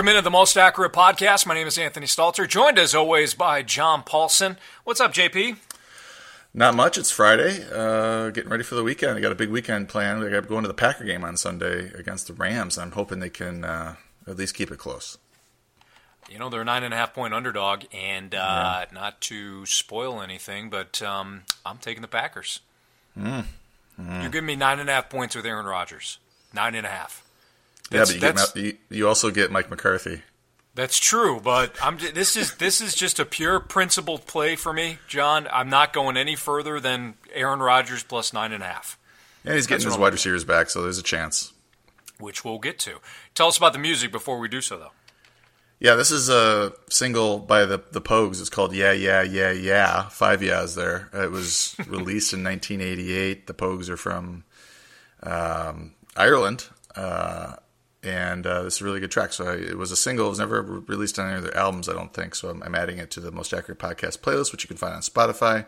Welcome into the Most Accurate Podcast. My name is Anthony Stalter, joined as always by John Paulson. What's up, JP? Not much. It's Friday. Uh, getting ready for the weekend. I got a big weekend planned. I got going to the Packer game on Sunday against the Rams. I'm hoping they can uh, at least keep it close. You know, they're a nine and a half point underdog, and uh, yeah. not to spoil anything, but um, I'm taking the Packers. Mm. Mm. You're giving me nine and a half points with Aaron Rodgers. Nine and a half. That's, yeah, but you, get, you, you also get Mike McCarthy. That's true, but I'm this is this is just a pure principled play for me, John. I'm not going any further than Aaron Rodgers plus nine and a half. Yeah, he's getting That's his wide receivers back, so there's a chance. Which we'll get to. Tell us about the music before we do so, though. Yeah, this is a single by the the Pogues. It's called "Yeah Yeah Yeah Yeah." Five yeahs there. It was released in 1988. The Pogues are from um, Ireland, uh, and uh, this is a really good track. So I, it was a single. It was never released on any of their albums, I don't think. So I'm, I'm, adding it to the Most Accurate Podcast playlist, which you can find on Spotify.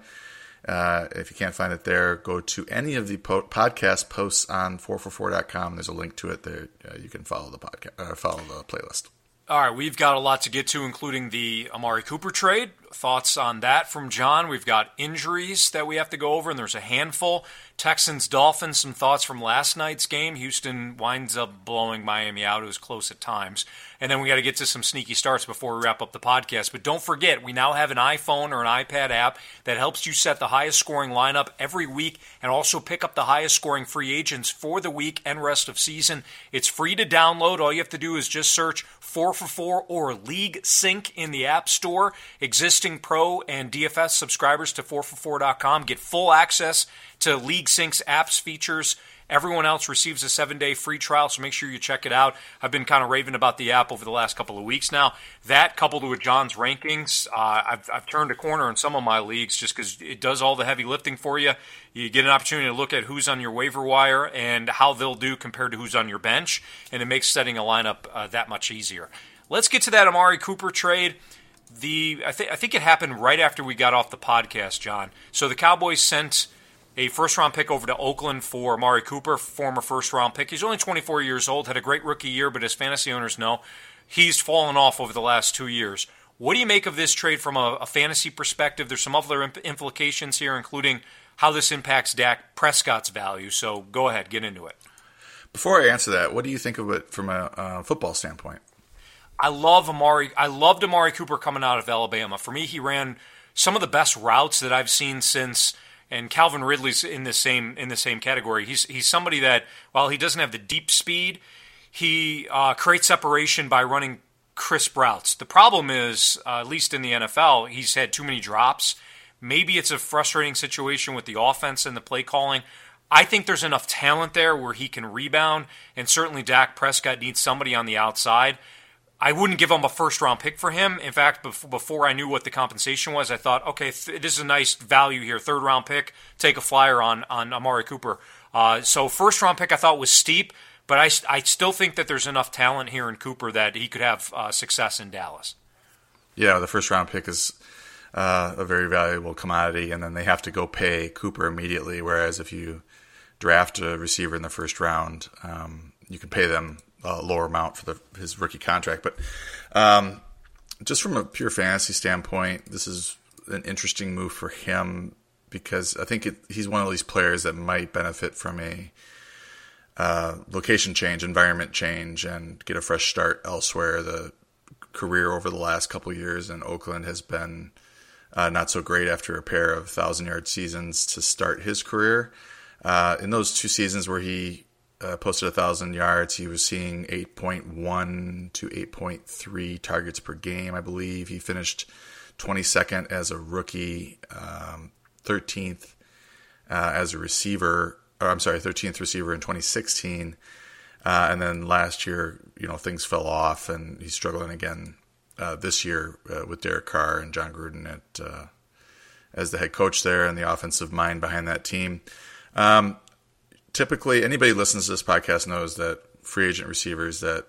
Uh, if you can't find it there, go to any of the po- podcast posts on 4for4.com. There's a link to it there. Uh, you can follow the podcast, uh, follow the playlist. All right, we've got a lot to get to, including the Amari Cooper trade. Thoughts on that from John? We've got injuries that we have to go over, and there's a handful. Texans, Dolphins, some thoughts from last night's game. Houston winds up blowing Miami out. It was close at times. And then we got to get to some sneaky starts before we wrap up the podcast. But don't forget, we now have an iPhone or an iPad app that helps you set the highest scoring lineup every week and also pick up the highest scoring free agents for the week and rest of season. It's free to download. All you have to do is just search 4 for 4 or League Sync in the App Store. Existing Pro and DFS subscribers to 4for4.com get full access to League Sync's apps features Everyone else receives a seven day free trial, so make sure you check it out. I've been kind of raving about the app over the last couple of weeks now. That coupled with John's rankings, uh, I've, I've turned a corner in some of my leagues just because it does all the heavy lifting for you. You get an opportunity to look at who's on your waiver wire and how they'll do compared to who's on your bench, and it makes setting a lineup uh, that much easier. Let's get to that Amari Cooper trade the I I think it happened right after we got off the podcast, John. So the Cowboys sent a first round pick over to Oakland for Amari Cooper, former first round pick. He's only 24 years old, had a great rookie year, but as fantasy owners know, he's fallen off over the last two years. What do you make of this trade from a, a fantasy perspective? There's some other imp- implications here, including how this impacts Dak Prescott's value. So go ahead, get into it. Before I answer that, what do you think of it from a uh, football standpoint? I love Amari. I loved Amari Cooper coming out of Alabama. For me, he ran some of the best routes that I've seen since and Calvin Ridley's in the same in the same category. He's he's somebody that while he doesn't have the deep speed, he uh, creates separation by running crisp routes. The problem is, uh, at least in the NFL, he's had too many drops. Maybe it's a frustrating situation with the offense and the play calling. I think there's enough talent there where he can rebound, and certainly Dak Prescott needs somebody on the outside. I wouldn't give him a first round pick for him. In fact, before I knew what the compensation was, I thought, okay, th- this is a nice value here. Third round pick, take a flyer on on Amari Cooper. Uh, so first round pick, I thought was steep, but I, I still think that there's enough talent here in Cooper that he could have uh, success in Dallas. Yeah, the first round pick is uh, a very valuable commodity, and then they have to go pay Cooper immediately. Whereas if you draft a receiver in the first round, um, you can pay them uh, lower amount for the, his rookie contract. But um, just from a pure fantasy standpoint, this is an interesting move for him because I think it, he's one of these players that might benefit from a uh, location change, environment change, and get a fresh start elsewhere. The career over the last couple years in Oakland has been uh, not so great after a pair of thousand yard seasons to start his career. Uh, in those two seasons where he uh, posted a thousand yards. He was seeing 8.1 to 8.3 targets per game, I believe. He finished 22nd as a rookie, um, 13th uh, as a receiver. Or I'm sorry, 13th receiver in 2016. Uh, and then last year, you know, things fell off, and he's struggling again uh, this year uh, with Derek Carr and Jon Gruden at uh, as the head coach there and the offensive mind behind that team. Um, typically anybody listens to this podcast knows that free agent receivers that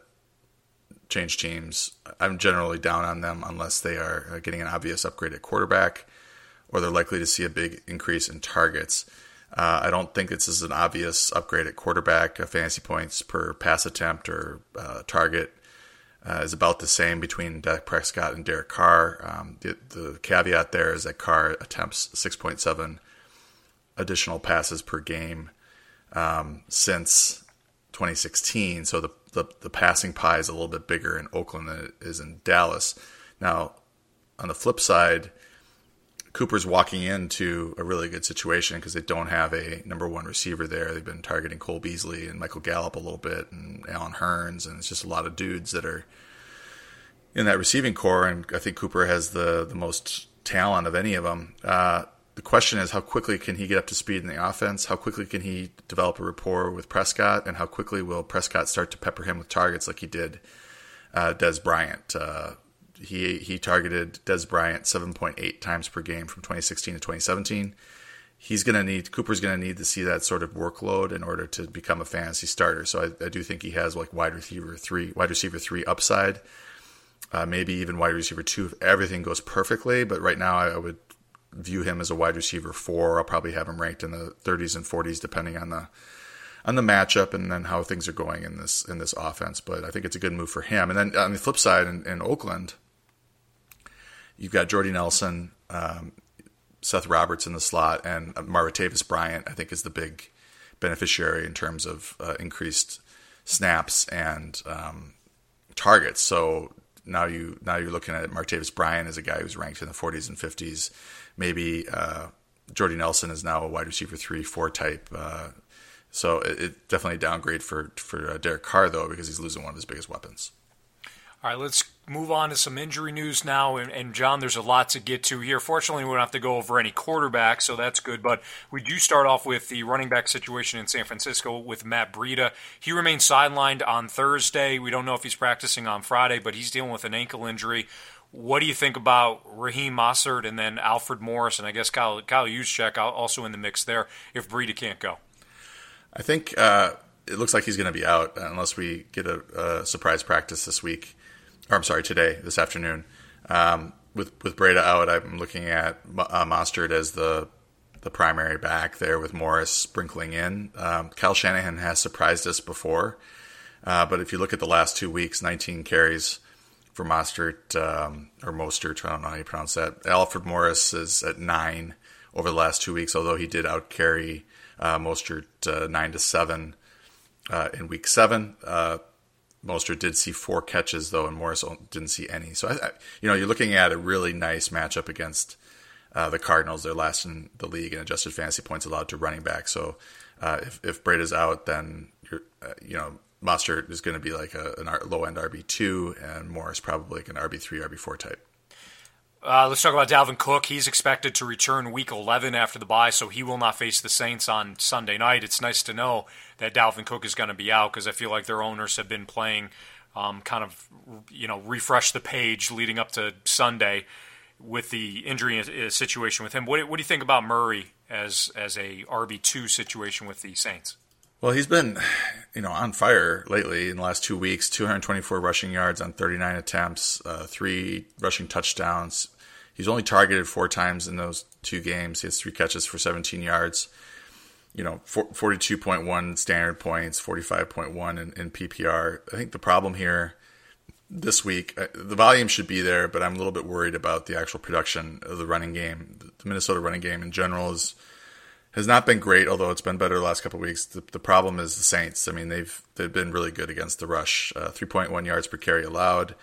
change teams, I'm generally down on them unless they are uh, getting an obvious upgrade at quarterback or they're likely to see a big increase in targets. Uh, I don't think this is an obvious upgrade at quarterback, uh, fantasy points per pass attempt or uh, target. uh, is about the same between Dak Prescott and Derek Carr. Um, the, the, caveat there is that Carr attempts 6.7 additional passes per game um, since 2016. So the, the, the passing pie is a little bit bigger in Oakland than it is in Dallas. Now, on the flip side, Cooper's walking into a really good situation because they don't have a number one receiver there. They've been targeting Cole Beasley and Michael Gallup a little bit and Allen Hurns, and it's just a lot of dudes that are in that receiving corps. And I think Cooper has the, the most talent of any of them. Uh, the question is how quickly can he get up to speed in the offense? How quickly can he develop a rapport with Prescott? And how quickly will Prescott start to pepper him with targets like he did uh, Dez Bryant? Uh, he he targeted Dez Bryant 7.8 times per game from 2016 to 2017. He's going to need Cooper's going to need to see that sort of workload in order to become a fantasy starter. So I, I do think he has like wide receiver three, wide receiver three upside, uh, maybe even wide receiver two if everything goes perfectly. But right now, I, I would view him as a wide receiver four. I'll probably have him ranked in the 30s and 40s depending on the on the matchup and then how things are going in this in this offense. But I think it's a good move for him. And then on the flip side, in, in Oakland, You've got Jordy Nelson, um, Seth Roberts in the slot, and Martavis Bryant. I think is the big beneficiary in terms of uh, increased snaps and um, targets. So now you now you're looking at Martavis Bryant as a guy who's ranked in the 40s and 50s. Maybe uh, Jordy Nelson is now a wide receiver three four type. Uh, so it, it, definitely a downgrade for for uh, Derek Carr though because he's losing one of his biggest weapons. All right, let's move on to some injury news now. And, and, John, there's a lot to get to here. Fortunately, we don't have to go over any quarterback, so that's good. But we do start off with the running back situation in San Francisco with Matt Breida. He remains sidelined on Thursday. We don't know if he's practicing on Friday, but he's dealing with an ankle injury. What do you think about Raheem Mostert and then Alfred Morris and I guess Kyle, Kyle Juszczyk also in the mix there if Breida can't go? I think uh, it looks like he's going to be out unless we get a, a surprise practice this week or I'm sorry, today, this afternoon. Um, with with Breida out, I'm looking at uh, Mostert as the the primary back there with Morris sprinkling in. Um, Kyle Shanahan has surprised us before, uh, but if you look at the last two weeks, 19 carries for Mostert um, or Mostert, I don't know how you pronounce that. Alfred Morris is at nine over the last two weeks, although he did outcarry uh, Mostert uh, nine to seven uh, in week seven. Uh, Mostert did see four catches though, and Morris didn't see any. So, I, you know, you're looking at a really nice matchup against uh, the Cardinals. They're last in the league in adjusted fantasy points allowed to running back. So, uh, if if is out, then you're, uh, you know, Mostert is going to be like a, a low end RB two, and Morris probably like an RB three, RB four type. Uh, let's talk about Dalvin Cook. He's expected to return week 11 after the bye, so he will not face the Saints on Sunday night. It's nice to know that Dalvin Cook is going to be out because I feel like their owners have been playing um, kind of, you know, refresh the page leading up to Sunday with the injury uh, situation with him. What, what do you think about Murray as, as a RB2 situation with the Saints? Well, he's been, you know, on fire lately in the last two weeks. 224 rushing yards on 39 attempts, uh, three rushing touchdowns. He's only targeted four times in those two games. He has three catches for 17 yards. You know, 42.1 standard points, 45.1 in, in PPR. I think the problem here this week, uh, the volume should be there, but I'm a little bit worried about the actual production of the running game. The Minnesota running game in general is has not been great, although it's been better the last couple of weeks. The, the, problem is the Saints. I mean, they've they've been really good against the rush. Uh, 3.1 yards per carry allowed.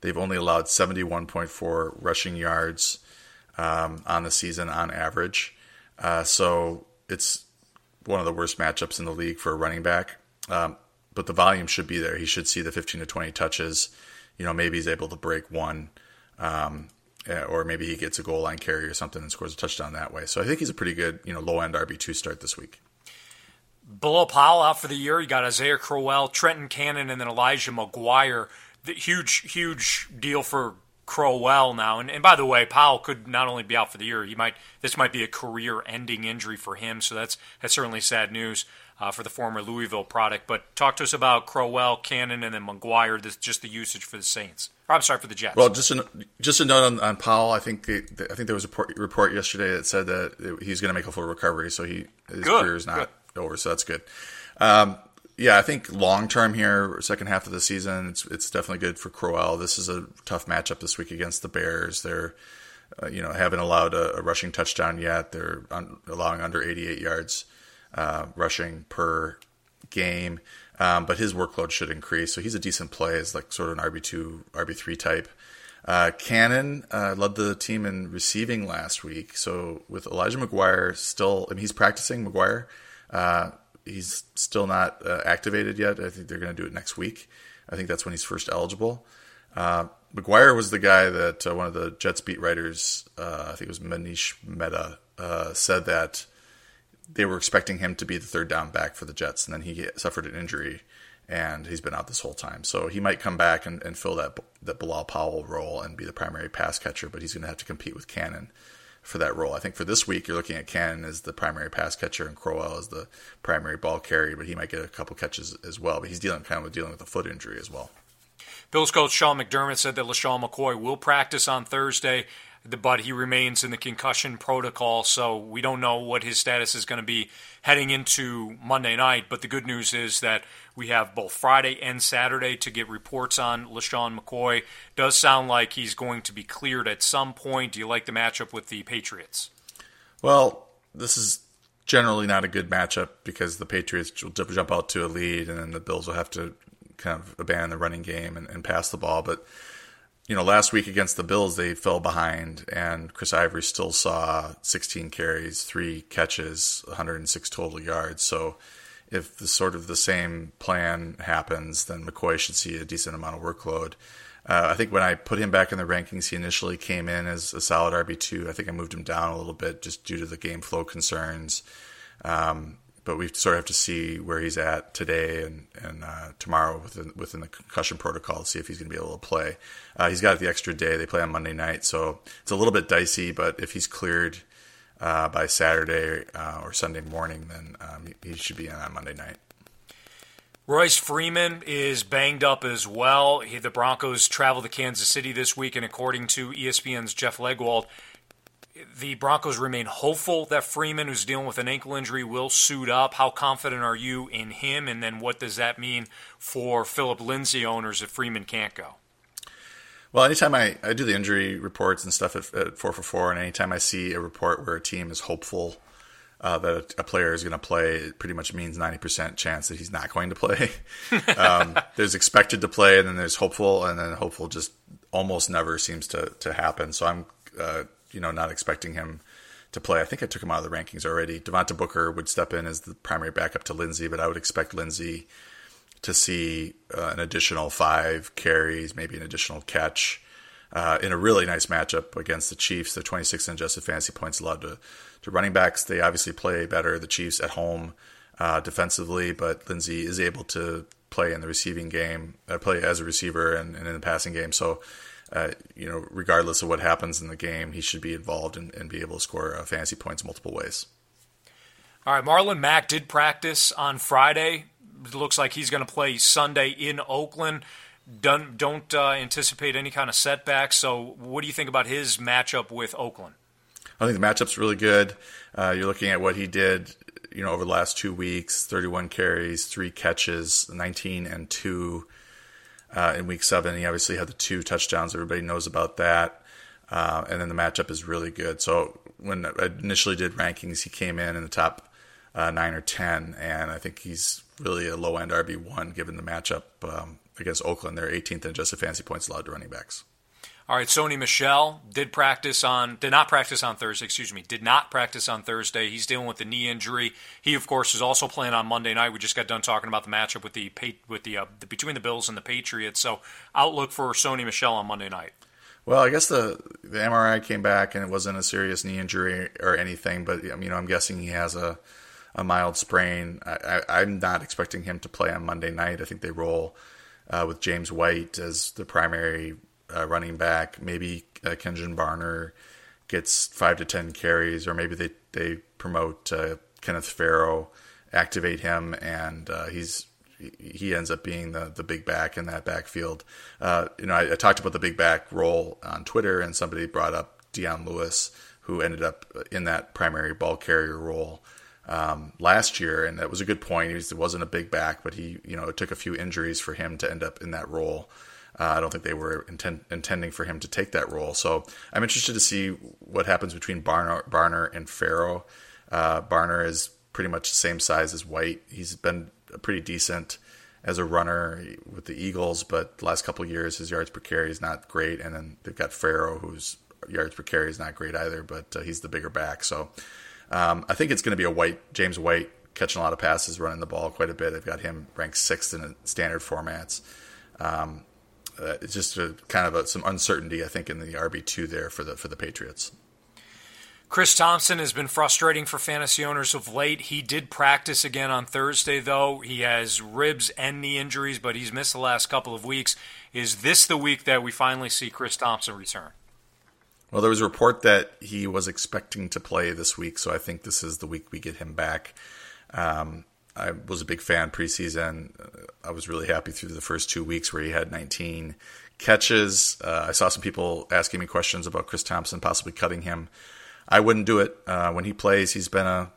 They've only allowed 71.4 rushing yards um, on the season on average. Uh, so it's one of the worst matchups in the league for a running back. Um, but the volume should be there. He should see the 15 to 20 touches. You know, maybe he's able to break one, um, eh, or maybe he gets a goal line carry or something and scores a touchdown that way. So I think he's a pretty good, you know, low end RB two start this week. Bilal Powell out for the year. You got Isaiah Crowell, Trenton Cannon, and then Elijah McGuire the huge, huge deal for Crowell now. And, and by the way, Powell could not only be out for the year, he might this might be a career-ending injury for him. So that's that's certainly sad news uh, for the former Louisville product. But talk to us about Crowell, Cannon, and then McGuire. This just the usage for the Saints. Or, I'm sorry for the Jets. Well, just a, just a note on, on Powell. I think the, the, I think there was a report, report yesterday that said that he's going to make a full recovery. So he his good, career is not good. over. So that's good. Um, yeah, I think long term here, second half of the season, it's it's definitely good for Crowell. This is a tough matchup this week against the Bears. They're uh, you know haven't allowed a, a, rushing touchdown yet. They're un- allowing under 88 yards uh, rushing per game, um, but his workload should increase. So he's a decent play as like sort of an RB two, RB three type. Uh, Cannon uh, led the team in receiving last week. So with Elijah McGuire still, I mean, he's practicing McGuire. Uh, he's still not uh, activated yet. I think they're going to do it next week. I think that's when he's first eligible. Uh, McGuire was the guy that uh, one of the Jets beat writers, I think it was Manish Mehta, said that they were expecting him to be the third down back for the Jets, and then he suffered an injury, and he's been out this whole time. So he might come back and, and fill that that Bilal Powell role and be the primary pass catcher, but he's going to have to compete with Cannon for that role. I think for this week, you're looking at Cannon as the primary pass catcher and Crowell as the primary ball carrier, but he might get a couple catches as well. But he's dealing kind of with dealing with a foot injury as well. Bills coach Sean McDermott said that LeSean McCoy will practice on Thursday but he remains in the concussion protocol, so we don't know what his status is going to be heading into Monday night. But the good news is that we have both Friday and Saturday to get reports on LeSean McCoy. Does sound like he's going to be cleared at some point. Do you like the matchup with the Patriots? Well, this is generally not a good matchup because the Patriots will jump out to a lead, and then the Bills will have to kind of abandon the running game and, and pass the ball. But you know, last week against the Bills, they fell behind, and Chris Ivory still saw 16 carries, three catches, 106 total yards. So, if the sort of the same plan happens, then McCoy should see a decent amount of workload. Uh, I think when I put him back in the rankings, he initially came in as a solid RB two. I think I moved him down a little bit just due to the game flow concerns. Um, but we sort of have to see where he's at today and and uh, tomorrow within within the concussion protocol to see if he's going to be able to play. Uh, he's got the extra day. They play on Monday night, so it's a little bit dicey. But if he's cleared uh, by Saturday uh, or Sunday morning, then um, he should be in on Monday night. Royce Freeman is banged up as well. He, the Broncos travel to Kansas City this week, and according to ESPN's Jeff Legwold, the Broncos remain hopeful that Freeman, who's dealing with an ankle injury, will suit up. How confident are you in him? And then what does that mean for Phillip Lindsay owners if Freeman can't go? Well, anytime I, I do the injury reports and stuff at, at 4 for 4, and anytime I see a report where a team is hopeful uh, that a, player is going to play, it pretty much means 90% chance that he's not going to play. um, there's expected to play, and then there's hopeful, and then hopeful just almost never seems to, to happen. So I'm uh, you know, not expecting him to play. I think I took him out of the rankings already. Devontae Booker would step in as the primary backup to Lindsay, but I would expect Lindsay to see uh, an additional five carries, maybe an additional catch uh, in a really nice matchup against the Chiefs. The 26 adjusted fantasy points allowed to, to running backs. They obviously play better, the Chiefs at home uh, defensively, but Lindsay is able to play in the receiving game, uh, play as a receiver and, and in the passing game. So uh, you know, regardless of what happens in the game, he should be involved and, and be able to score uh, fantasy points multiple ways. All right, Marlon Mack did practice on Friday. It looks like he's going to play Sunday in Oakland. Don't, don't uh, anticipate any kind of setbacks. So, what do you think about his matchup with Oakland? I think the matchup's really good. Uh, you're looking at what he did, you know, over the last two weeks: 31 carries, three catches, 19 and two uh, in week seven. He obviously had the two touchdowns. Everybody knows about that. Uh, and then the matchup is really good. So when I initially did rankings, he came in in the top uh, nine or 10. And I think he's really a low end RB1 given the matchup um, against Oakland. They're 18th in adjusted fantasy points allowed to running backs. All right, Sony Michel did practice on did not practice on Thursday. Excuse me, did not practice on Thursday. He's dealing with the knee injury. He, of course, is also playing on Monday night. We just got done talking about the matchup with the with the, uh, the between the Bills and the Patriots. So, outlook for Sony Michel on Monday night. Well, I guess the the MRI came back and it wasn't a serious knee injury or anything, but you know I'm guessing he has a a mild sprain. I, am not expecting him to play on Monday night. I think they roll uh, with James White as the primary uh, running back. Maybe uh, Kenjon Barner gets five to ten carries, or maybe they they promote uh, Kenneth Farrow, activate him, and uh, he's he ends up being the the big back in that backfield. Uh, you know, I, I, talked about the big back role on Twitter, and somebody brought up Dion Lewis, who ended up in that primary ball carrier role um, last year, and that was a good point. He was, wasn't a big back, but he, you know, it took a few injuries for him to end up in that role. Uh, I don't think they were intent, intending for him to take that role. So I'm interested to see what happens between Barner, Barner and Farrow. Uh, Barner is pretty much the same size as White. He's been pretty decent as a runner with the Eagles, but the last couple years his yards per carry is not great. And then they've got Farrow, whose yards per carry is not great either, but uh, he's the bigger back. So um, I think it's going to be a White James White catching a lot of passes, running the ball quite a bit. They've got him ranked sixth in standard formats. Um, uh, it's just a, kind of a, some uncertainty, I think, in the RB two there for the for the Patriots. Chris Thompson has been frustrating for fantasy owners of late. He did practice again on Thursday, though. He has ribs and knee injuries, but he's missed the last couple of weeks. Is this the week that we finally see Chris Thompson return? Well, there was a report that he was expecting to play this week, so I think this is the week we get him back. Um, I was a big fan preseason. I was really happy through the first two weeks where he had 19 catches. Uh, I saw some people asking me questions about Chris Thompson possibly cutting him. I wouldn't do it. Uh, when he plays, he's been a,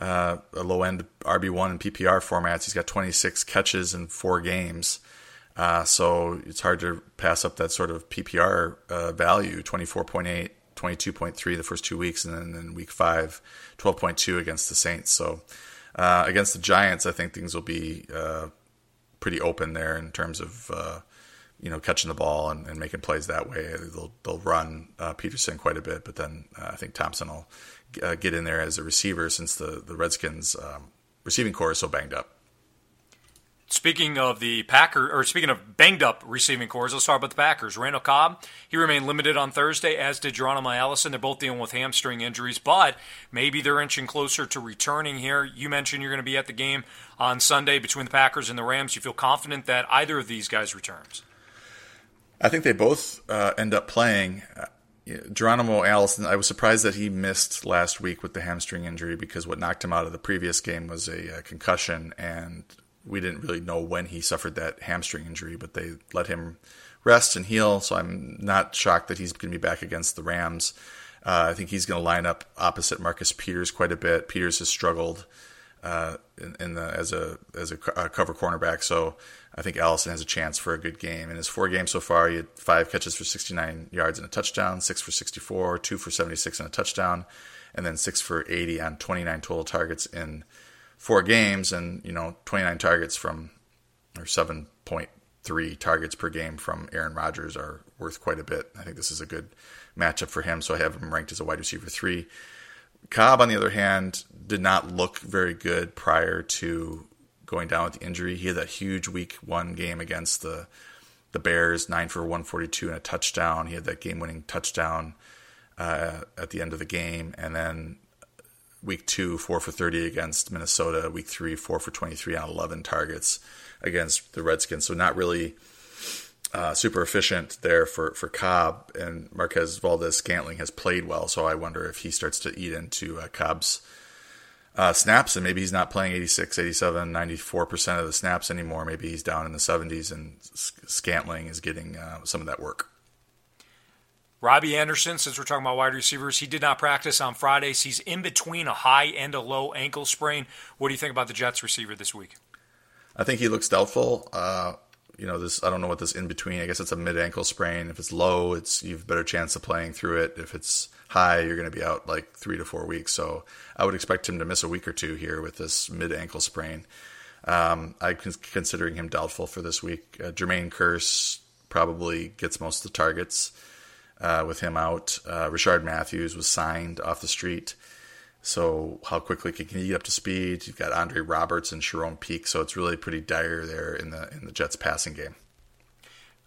uh, a low end RB1 in PPR formats. He's got 26 catches in four games. Uh, so it's hard to pass up that sort of PPR uh, value 24.8, 22.3 the first two weeks, and then in week five, 12.2 against the Saints. So uh, against the Giants, I think things will be uh, pretty open there in terms of. Uh, you know, catching the ball and, and, making plays that way. They'll they'll run uh, Peterson quite a bit, but then I think Thompson will get in there as a receiver since the the Redskins um, receiving corps is so banged up. Speaking of the Packer, or speaking of banged up receiving cores, let's talk about the Packers. Randall Cobb, he remained limited on Thursday, as did Geronimo Allison. They're both dealing with hamstring injuries, but maybe they're inching closer to returning here. You mentioned you're going to be at the game on Sunday between the Packers and the Rams. You feel confident that either of these guys returns? I think they both uh, end up playing. Uh, Geronimo Allison, I was surprised that he missed last week with the hamstring injury because what knocked him out of the previous game was a, a concussion, and we didn't really know when he suffered that hamstring injury, but they let him rest and heal. So I'm not shocked that he's going to be back against the Rams. Uh, I think he's going to line up opposite Marcus Peters quite a bit. Peters has struggled uh, in, in, the as a as a, cover cornerback, so I think Allison has a chance for a good game. In his four games so far, he had five catches for 69 yards and a touchdown, six for 64, two for 76 and a touchdown, and then six for 80 on 29 total targets in four games, and you know, 29 targets from or 7.3 targets per game from Aaron Rodgers are worth quite a bit. I think this is a good matchup for him, so I have him ranked as a wide receiver three. Cobb, on the other hand, did not look very good prior to going down with the injury. He had that huge week one game against the the Bears, nine for 142 and a touchdown. He had that game winning touchdown uh, at the end of the game, and then week two, four for 30 against Minnesota. Week three, four for 23 on 11 targets against the Redskins. So not really uh, super efficient there for, for Cobb. And Marquez Valdes-Scantling has played well. So I wonder if he starts to eat into uh, Cobb's uh, snaps and maybe he's not playing 86, 87, 94% of the snaps anymore. Maybe he's down in the 70s and Scantling is getting uh, some of that work. Robbie Anderson, since we're talking about wide receivers, he did not practice on Fridays. He's in between a high and a low ankle sprain. What do you think about the Jets receiver this week? I think he looks doubtful. Uh, you know, this I don't know what this in between. I guess it's a mid ankle sprain. If it's low, it's you've better chance of playing through it. If it's high, you're going to be out like three to four weeks. So I would expect him to miss a week or two here with this mid ankle sprain. Um, I'm considering him doubtful for this week. Uh, Jermaine Kearse probably gets most of the targets uh, with him out. Uh, Rishard Matthews was signed off the street. So how quickly can he get up to speed? You've got Andre Roberts and Charone Peake, so it's really pretty dire there in the in the Jets passing game.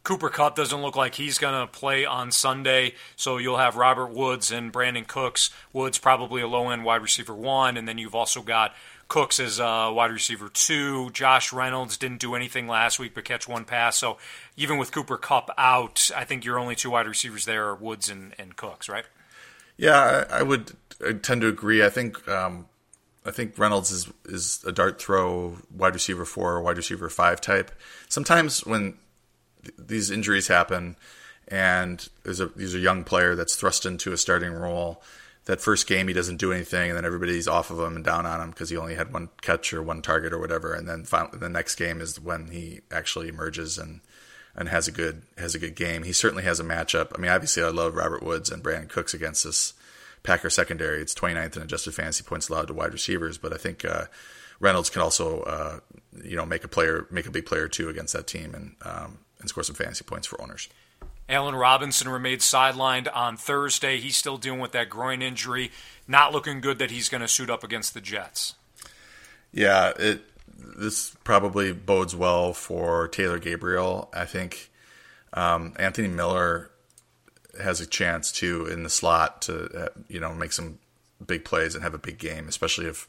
Cooper Kupp doesn't look like he's going to play on Sunday, so you'll have Robert Woods and Brandin Cooks. Woods probably a low end wide receiver one, and then you've also got Cooks as a wide receiver two. Josh Reynolds didn't do anything last week but catch one pass. So even with Cooper Kupp out, I think your only two wide receivers there are Woods and, and Cooks, right? Yeah, I, would I tend to agree. I think um, I think Reynolds is is a dart throw wide receiver four, wide receiver five type. Sometimes when th- these injuries happen and there's a there's a young player that's thrust into a starting role that first game he doesn't do anything, and then everybody's off of him and down on him because he only had one catch or one target or whatever. And then finally, the next game is when he actually emerges and and has a good has a good game. He certainly has a matchup. I mean, obviously, I love Robert Woods and Brandin Cooks against this Packer secondary. It's 29th in adjusted fantasy points allowed to wide receivers, but I think uh, Reynolds can also uh, you know make a player make a big player too against that team and um, and score some fantasy points for owners. Allen Robinson remained sidelined on Thursday. He's still dealing with that groin injury. Not looking good that he's going to suit up against the Jets. Yeah, it this probably bodes well for Taylor Gabriel. I think um, Anthony Miller has a chance to in the slot to uh, you know make some big plays and have a big game, especially if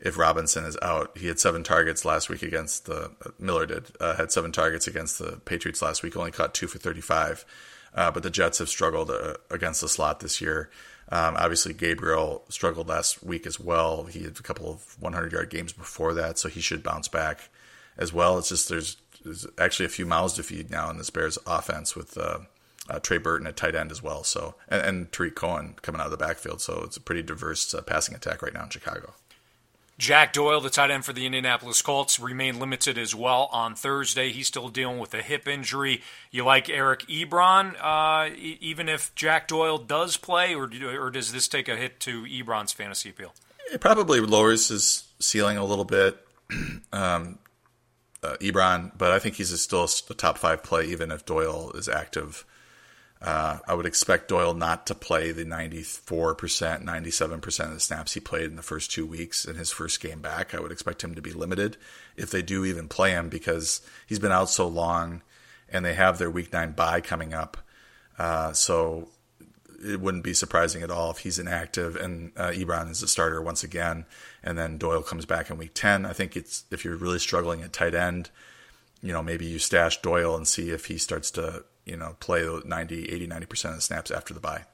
if Robinson is out. He had seven targets last week against the Miller did uh, had seven targets against the Patriots last week. Only caught two for thirty five, uh, but the Jets have struggled uh, against the slot this year. Um, obviously, Gabriel struggled last week as well. He had a couple of 100 yard games before that, so he should bounce back as well. It's just there's, there's actually a few mouths to feed now in this Bears offense with uh, uh, Trey Burton at tight end as well. So and, and Tarik Cohen coming out of the backfield. So it's a pretty diverse uh, passing attack right now in Chicago. Jack Doyle, the tight end for the Indianapolis Colts, remained limited as well on Thursday. He's still dealing with a hip injury. You like Eric Ebron, uh, e- even if Jack Doyle does play, or, or does this take a hit to Ebron's fantasy appeal? It probably lowers his ceiling a little bit, um, uh, Ebron, but I think he's still a top five play, even if Doyle is active. Uh, I would expect Doyle not to play the 94%, 97% of the snaps he played in the first two weeks in his first game back. I would expect him to be limited if they do even play him because he's been out so long and they have their week nine bye coming up. Uh, so it wouldn't be surprising at all if he's inactive and uh, Ebron is a starter once again, and then Doyle comes back in week 10. I think it's if you're really struggling at tight end, you know, maybe you stash Doyle and see if he starts to you know, play 90, 80, 90% of the snaps after the bye.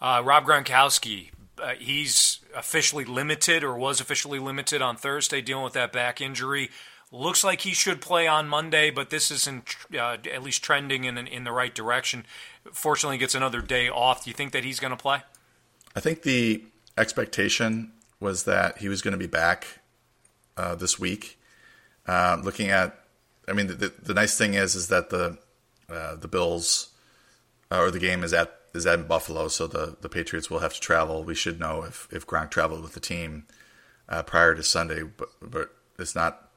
Uh, Rob Gronkowski, uh, he's officially limited or was officially limited on Thursday dealing with that back injury. Looks like he should play on Monday, but this isn't uh, at least trending in in the right direction. Fortunately, gets another day off. Do you think that he's going to play? I think the expectation was that he was going to be back uh, this week. Uh, looking at, I mean, the, the, the nice thing is is that the uh, the Bills uh, or the game is at is at Buffalo, so the, the Patriots will have to travel. We should know if, if Gronk traveled with the team uh, prior to Sunday, but but it's not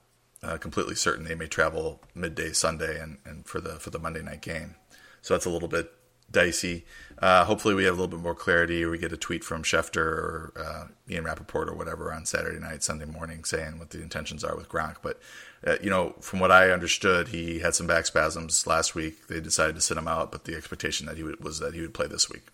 uh, completely certain. They may travel midday Sunday and, and for the for the Monday night game, so that's a little bit dicey. Uh, hopefully, we have a little bit more clarity, we get a tweet from Schefter or uh, Ian Rapoport or whatever on Saturday night, Sunday morning, saying what the intentions are with Gronk. But uh, you know, from what I understood, he had some back spasms last week. They decided to sit him out, but the expectation that he would, was that he would play this week.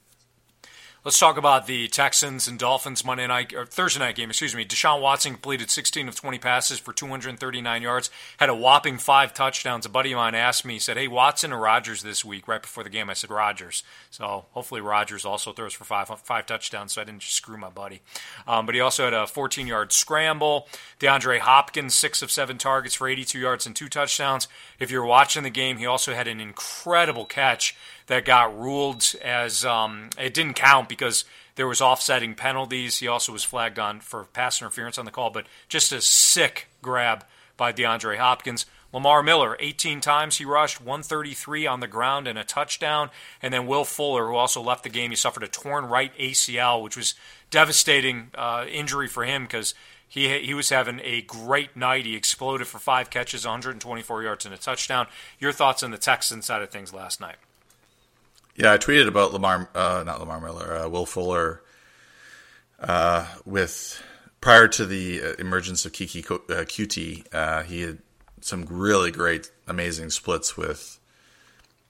Let's talk about the Texans and Dolphins Monday night or Thursday night game. Excuse me. Deshaun Watson completed 16 of 20 passes for 239 yards, had a whopping five touchdowns. A buddy of mine asked me, he said, "Hey, Watson or Rodgers this week?" Right before the game, I said Rodgers. So hopefully Rodgers also throws for five five touchdowns, so I didn't just screw my buddy. Um, but he also had a 14 yard scramble. DeAndre Hopkins six of seven targets for 82 yards and two touchdowns. If you're watching the game, he also had an incredible catch that got ruled as um, it didn't count because there was offsetting penalties. He also was flagged on for pass interference on the call, but just a sick grab by DeAndre Hopkins. Lamar Miller, 18 times he rushed, 133 on the ground and a touchdown. And then Will Fuller, who also left the game, he suffered a torn right ACL, which was devastating uh, injury for him because he he was having a great night. He exploded for five catches, 124 yards and a touchdown. Your thoughts on the Texans side of things last night? Yeah, I tweeted about Lamar, uh, not Lamar Miller, uh, Will Fuller, uh, with prior to the uh, emergence of Keke uh, Coutee, uh, he had some really great, amazing splits with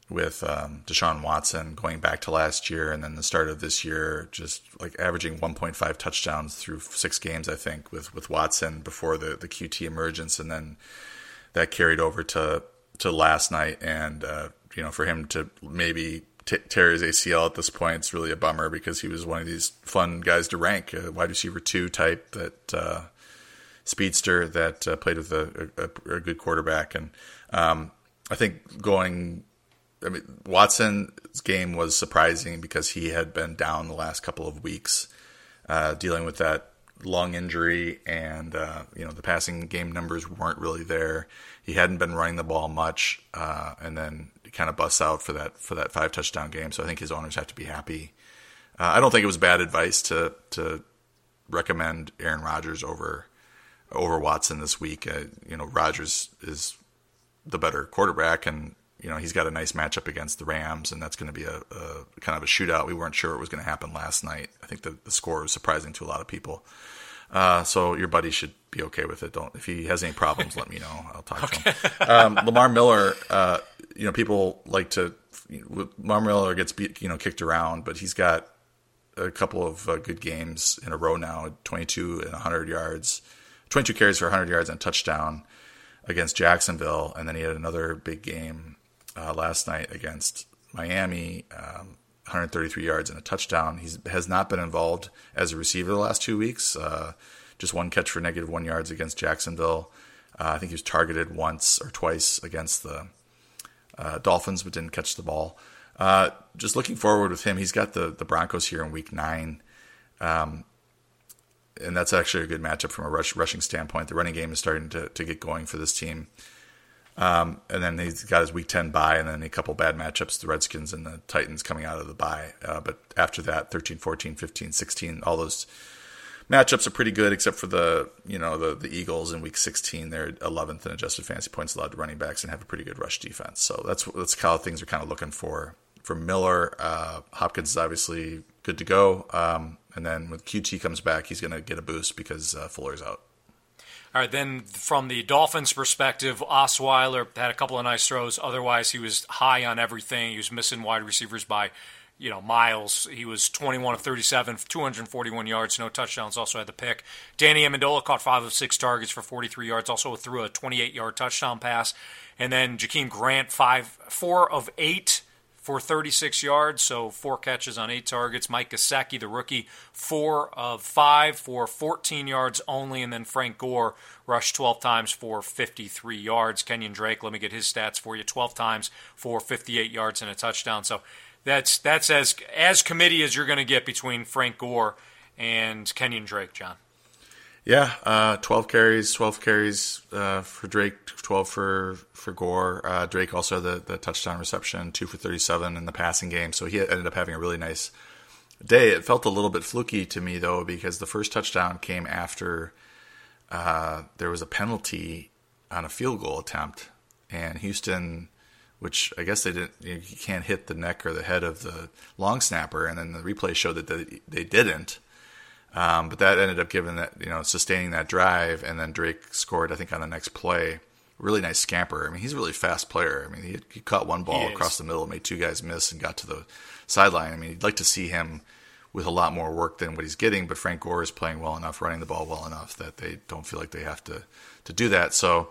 with um, Deshaun Watson going back to last year, and then the start of this year, just like averaging 1.5 touchdowns through six games, I think, with with Watson before the the Coutee emergence, and then that carried over to to last night, and you know, for him to maybe t- tear his ACL at this point. It's really a bummer because he was one of these fun guys to rank, a wide receiver two type that uh, speedster that uh, played with a, a, a, good quarterback. And um, I think going I mean, Watson's game was surprising because he had been down the last couple of weeks, uh, dealing with that lung injury, and uh, you know the passing game numbers weren't really there. He hadn't been running the ball much, uh, and then kind of busts out for that for that five touchdown game. So I think his owners have to be happy. Uh, I don't think it was bad advice to to recommend Aaron Rodgers over over Watson this week. Uh, you know, Rodgers is the better quarterback, and you know he's got a nice matchup against the Rams, and that's going to be a, a, kind of a shootout. We weren't sure it was going to happen last night. I think the, the score was surprising to a lot of people. Uh, so your buddy should be okay with it. Don't if he has any problems, let me know. I'll talk okay. to him. Um, Lamar Miller, uh, you know, people like to. Lamar Miller gets beat, you know kicked around, but he's got a couple of uh, good games in a row now. Twenty two and hundred yards, twenty two carries for hundred yards and a touchdown against Jacksonville, and then he had another big game uh, last night against Miami, um, 133 yards and a touchdown. He has not been involved as a receiver the last two weeks. Uh, just one catch for negative one yards against Jacksonville. Uh, I think he was targeted once or twice against the uh, Dolphins, but didn't catch the ball. Uh, just looking forward with him, he's got the the Broncos here in Week Nine. Um, and that's actually a good matchup from a rush, rushing standpoint. The running game is starting to, to get going for this team. Um, and then he's got his week 10 bye, and then a couple bad matchups, the Redskins and the Titans coming out of the bye. Uh, but after that, 13, 14, 15, 16, all those matchups are pretty good, except for the, you know, the, the Eagles in week 16. They're 11th in adjusted fantasy points allowed to running backs and have a pretty good rush defense. So that's, that's how things are kind of looking for, for Miller. Uh, Hopkins is obviously good to go. Um, and then when Coutee comes back, he's going to get a boost because uh, Fuller's out. All right, then from the Dolphins' perspective, Osweiler had a couple of nice throws. Otherwise, he was high on everything. He was missing wide receivers by, you know, miles. He was 21 of 37, 241 yards, no touchdowns. Also had the pick. Danny Amendola caught five of six targets for 43 yards. Also threw a 28-yard touchdown pass. And then Jakeem Grant five, four of eight for 36 yards, so four catches on eight targets. Mike Gesicki, the rookie, four of five for 14 yards only, and then Frank Gore rushed 12 times for 53 yards. Kenyon Drake, let me get his stats for you: 12 times for 58 yards and a touchdown. So that's that's as as committee as you're going to get between Frank Gore and Kenyon Drake, John. Yeah, uh, 12 carries, 12 carries uh, for Drake, 12 for for Gore. Uh, Drake also the, the touchdown reception, two for 37 in the passing game. So he ended up having a really nice day. It felt a little bit fluky to me though because the first touchdown came after uh, there was a penalty on a field goal attempt, and Houston, which I guess they didn't, you, know, you can't hit the neck or the head of the long snapper, and then the replay showed that they, they didn't. Um, but that ended up giving that, you know, sustaining that drive. And then Drake scored, I think, on the next play. Really nice scamper. I mean, he's a really fast player. I mean, he, he caught one ball across the middle, made two guys miss, and got to the sideline. I mean, you'd like to see him with a lot more work than what he's getting. But Frank Gore is playing well enough, running the ball well enough that they don't feel like they have to to do that. So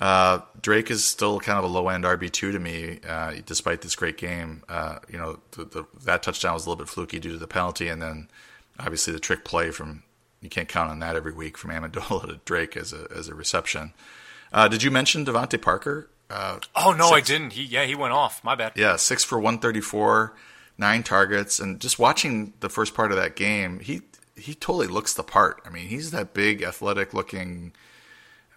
uh, Drake is still kind of a low end RB two to me, uh, despite this great game. Uh, you know, the, the, that touchdown was a little bit fluky due to the penalty, and then obviously the trick play from you can't count on that every week from Amendola to Drake as a as a reception. Uh, did you mention DeVante Parker? Uh, oh no, six, I didn't. He yeah, he went off. My bad. Yeah, six for one thirty four, nine targets, and just watching the first part of that game, he he totally looks the part. I mean, he's that big, athletic looking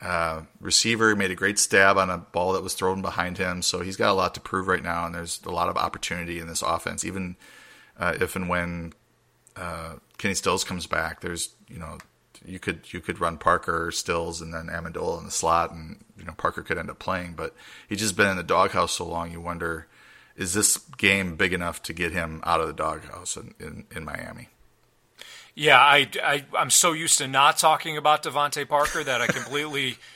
uh, receiver. He made a great stab on a ball that was thrown behind him, so he's got a lot to prove right now, and there's a lot of opportunity in this offense, even uh, if and when uh, Kenny Stills comes back, there's you know you could you could run Parker Stills and then Amendola in the slot, and you know Parker could end up playing. But he's just been in the doghouse so long. You wonder, is this game big enough to get him out of the doghouse in, in, in Miami? Yeah, I, I I'm so used to not talking about DeVante Parker that I completely.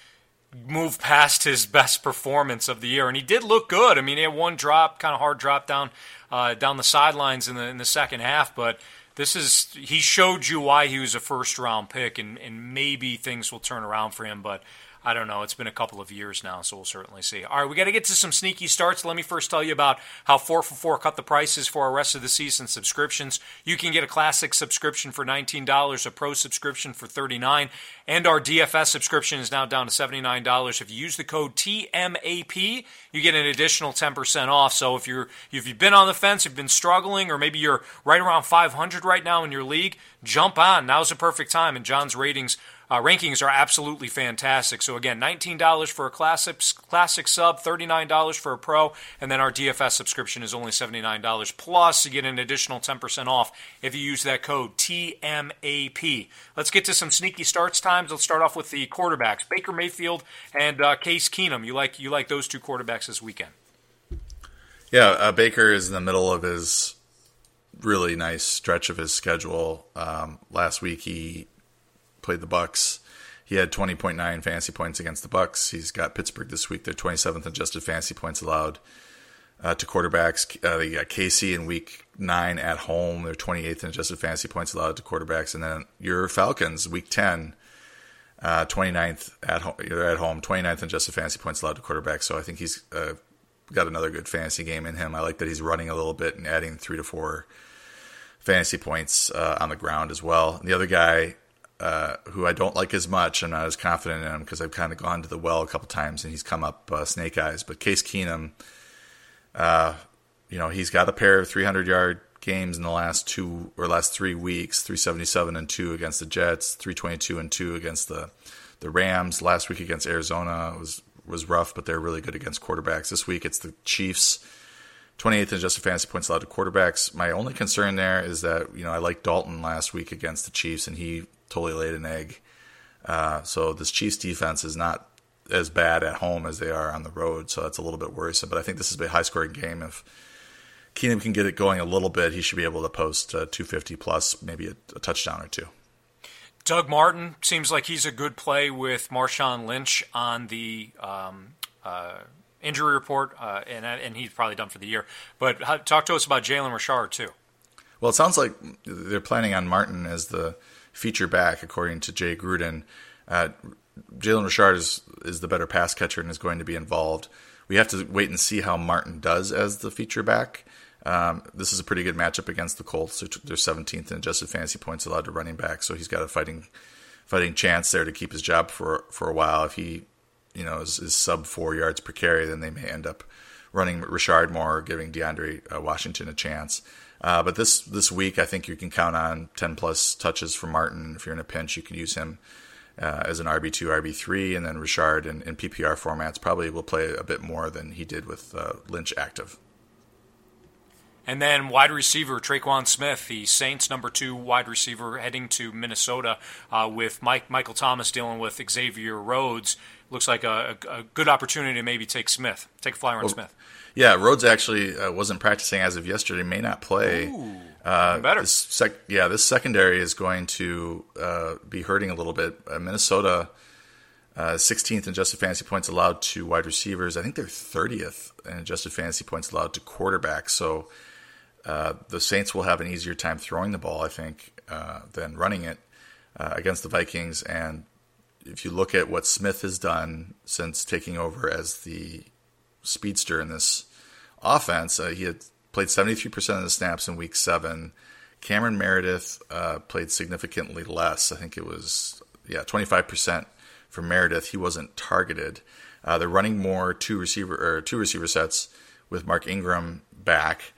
move past his best performance of the year, and he did look good. I mean, he had one drop, kind of hard drop down uh, down the sidelines in the in the second half, but this is he showed you why he was a first round pick, and, and maybe things will turn around for him. But I don't know. It's been a couple of years now, so we'll certainly see. All right, we got to get to some sneaky starts. Let me first tell you about how 4 for 4 cut the prices for our rest of the season subscriptions. You can get a classic subscription for $19, a pro subscription for $39, and our DFS subscription is now down to $79. If you use the code TMAP, you get an additional 10% off. So if you're if you've been on the fence, you've been struggling, or maybe you're right around 500 right now in your league, jump on. Now's the perfect time, and John's ratings uh, rankings are absolutely fantastic. So again, $19 for a classic classic sub, $39 for a pro, and then our DFS subscription is only $79 plus you get an additional 10% off if you use that code TMAP. Let's get to some sneaky starts times. Let's start off with the quarterbacks, Baker Mayfield and uh, Case Keenum. You like you like those two quarterbacks this weekend? Yeah, uh, Baker is in the middle of his really nice stretch of his schedule. Um, last week he played the Bucs. He had 20.9 fantasy points against the Bucs. He's got Pittsburgh this week. They're 27th adjusted fantasy points allowed uh, to quarterbacks. Uh, they got KC in week nine at home. They're 28th in adjusted fantasy points allowed to quarterbacks. And then your Falcons, week 10, uh, 29th at home. They're at home, 29th in adjusted fantasy points allowed to quarterbacks. So I think he's uh, got another good fantasy game in him. I like that he's running a little bit and adding three to four fantasy points uh, on the ground as well. And the other guy uh, who I don't like as much. I'm not as confident in him because I've kind of gone to the well a couple times and he's come up uh, snake eyes. But Case Keenum, uh, you know, he's got a pair of 300 yard games in the last two or last three weeks 377 and 2 against the Jets, 322 and 2 against the the Rams. Last week against Arizona was was rough, but they're really good against quarterbacks. This week it's the Chiefs. 28th in adjusted fantasy points allowed to quarterbacks. My only concern there is that you know I liked Dalton last week against the Chiefs, and he totally laid an egg. Uh, so this Chiefs defense is not as bad at home as they are on the road, so that's a little bit worrisome. But I think this is a high scoring game. If Keenum can get it going a little bit, he should be able to post uh, 250 plus, maybe a, a, touchdown or two. Doug Martin seems like he's a good play with Marshawn Lynch on the um, uh, injury report, uh, and and he's probably done for the year. But talk to us about Jalen Richard too. Well, it sounds like they're planning on Martin as the feature back, according to Jay Gruden. Uh, Jalen Richard is is the better pass catcher and is going to be involved. We have to wait and see how Martin does as the feature back. Um, this is a pretty good matchup against the Colts. They're 17th in adjusted fantasy points allowed to running back, so he's got a fighting fighting chance there to keep his job for for a while. If he, you know, is, is sub four yards per carry, then they may end up running Richard more, giving DeAndre uh, Washington a chance. Uh, but this this week, I think you can count on 10 plus touches from Martin. If you're in a pinch, you can use him uh, as an RB2, RB3, and then Richard in, in, PPR formats probably will play a bit more than he did with uh, Lynch active. And then wide receiver Tre'Quan Smith, the Saints' number two wide receiver, heading to Minnesota uh, with Mike Michael Thomas dealing with Xavier Rhodes. Looks like a, a, good opportunity to maybe take Smith, take a flyer on well, Smith. Yeah, Rhodes actually uh, wasn't practicing as of yesterday. May not play. Ooh, uh, better. This sec- yeah, this secondary is going to uh, be hurting a little bit. Uh, Minnesota, 16th uh, in adjusted fantasy points allowed to wide receivers. I think they're 30th in adjusted fantasy points allowed to quarterbacks. So uh, the Saints will have an easier time throwing the ball, I think, than running it against the Vikings. And if you look at what Smith has done since taking over as the speedster in this offense. Uh, he had played 73% of the snaps in week seven. Cameron Meredith uh, played significantly less. I think it was, yeah, 25% for Meredith. He wasn't targeted. Uh, they're running more two receiver or two receiver sets with Mark Ingram back.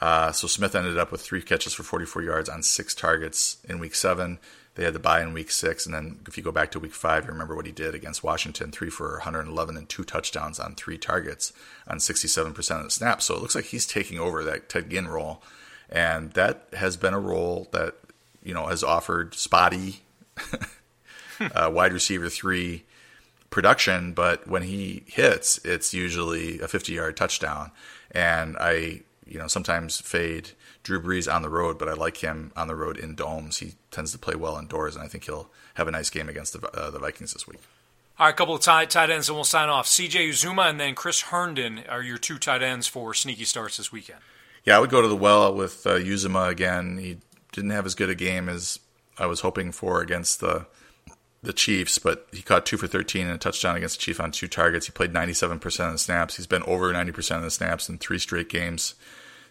Uh, so Smith ended up with three catches for 44 yards on six targets in week seven. They had the bye in week six, and then if you go back to week five, you remember what he did against Washington: three for 111 and two touchdowns on three targets on 67% of the snaps. So it looks like he's taking over that Ted Ginn role, and that has been a role that you know has offered spotty uh, wide receiver three production, but when he hits, it's usually a 50 yard touchdown. And I, you know, sometimes fade Drew Brees on the road, but I like him on the road in domes. He tends to play well indoors, and I think he'll have a nice game against the, uh, the Vikings this week. All right, a couple of tight, tight ends, and we'll sign off. CJ Uzomah and then Chris Herndon are your two tight ends for sneaky starts this weekend. Yeah, I would go to the well with uh, Uzomah again. He didn't have as good a game as I was hoping for against the the Chiefs, but he caught two for 13 and a touchdown against the Chiefs on two targets. He played 97% of the snaps. He's been over 90% of the snaps in three straight games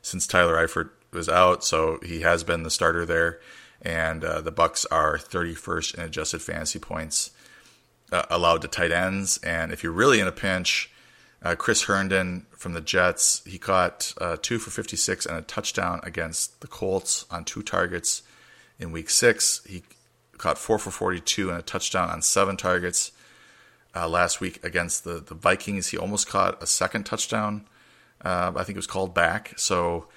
since Tyler Eifert was out, so he has been the starter there. And uh, the Bucs are 31st in adjusted fantasy points uh, allowed to tight ends. And if you're really in a pinch, uh, Chris Herndon from the Jets, he caught uh, two for 56 and a touchdown against the Colts on two targets in Week Six. He caught four for 42 and a touchdown on seven targets. Uh, last week against the, the Vikings, he almost caught a second touchdown. Uh, I think it was called back. So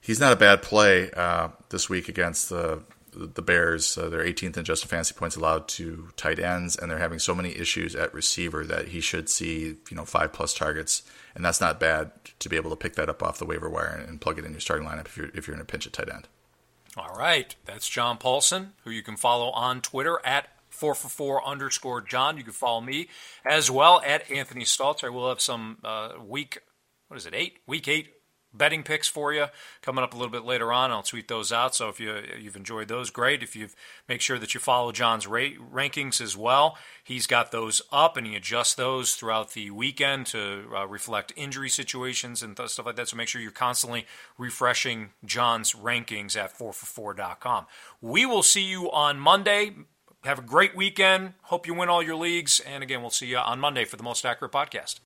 he's not a bad play uh, this week against the the Bears. Uh, they're 18th in adjusted fantasy points allowed to tight ends, and they're having so many issues at receiver that he should see you know five plus targets, and that's not bad to be able to pick that up off the waiver wire and, and plug it in your starting lineup if you're if you're in a pinch at tight end. All right, that's John Paulsen, who you can follow on Twitter at four for four underscore John. You can follow me as well at Anthony Stalter. I will have some uh, week what is it eight week eight betting picks for you coming up a little bit later on. I'll tweet those out. So if you you've enjoyed those, great. If you've make sure that you follow John's ra- rankings as well, he's got those up and he adjusts those throughout the weekend to uh, reflect injury situations and th- stuff like that. So make sure you're constantly refreshing John's rankings at 4for4.com. We will see you on Monday. Have a great weekend. Hope you win all your leagues. And again, we'll see you on Monday for the Most Accurate Podcast.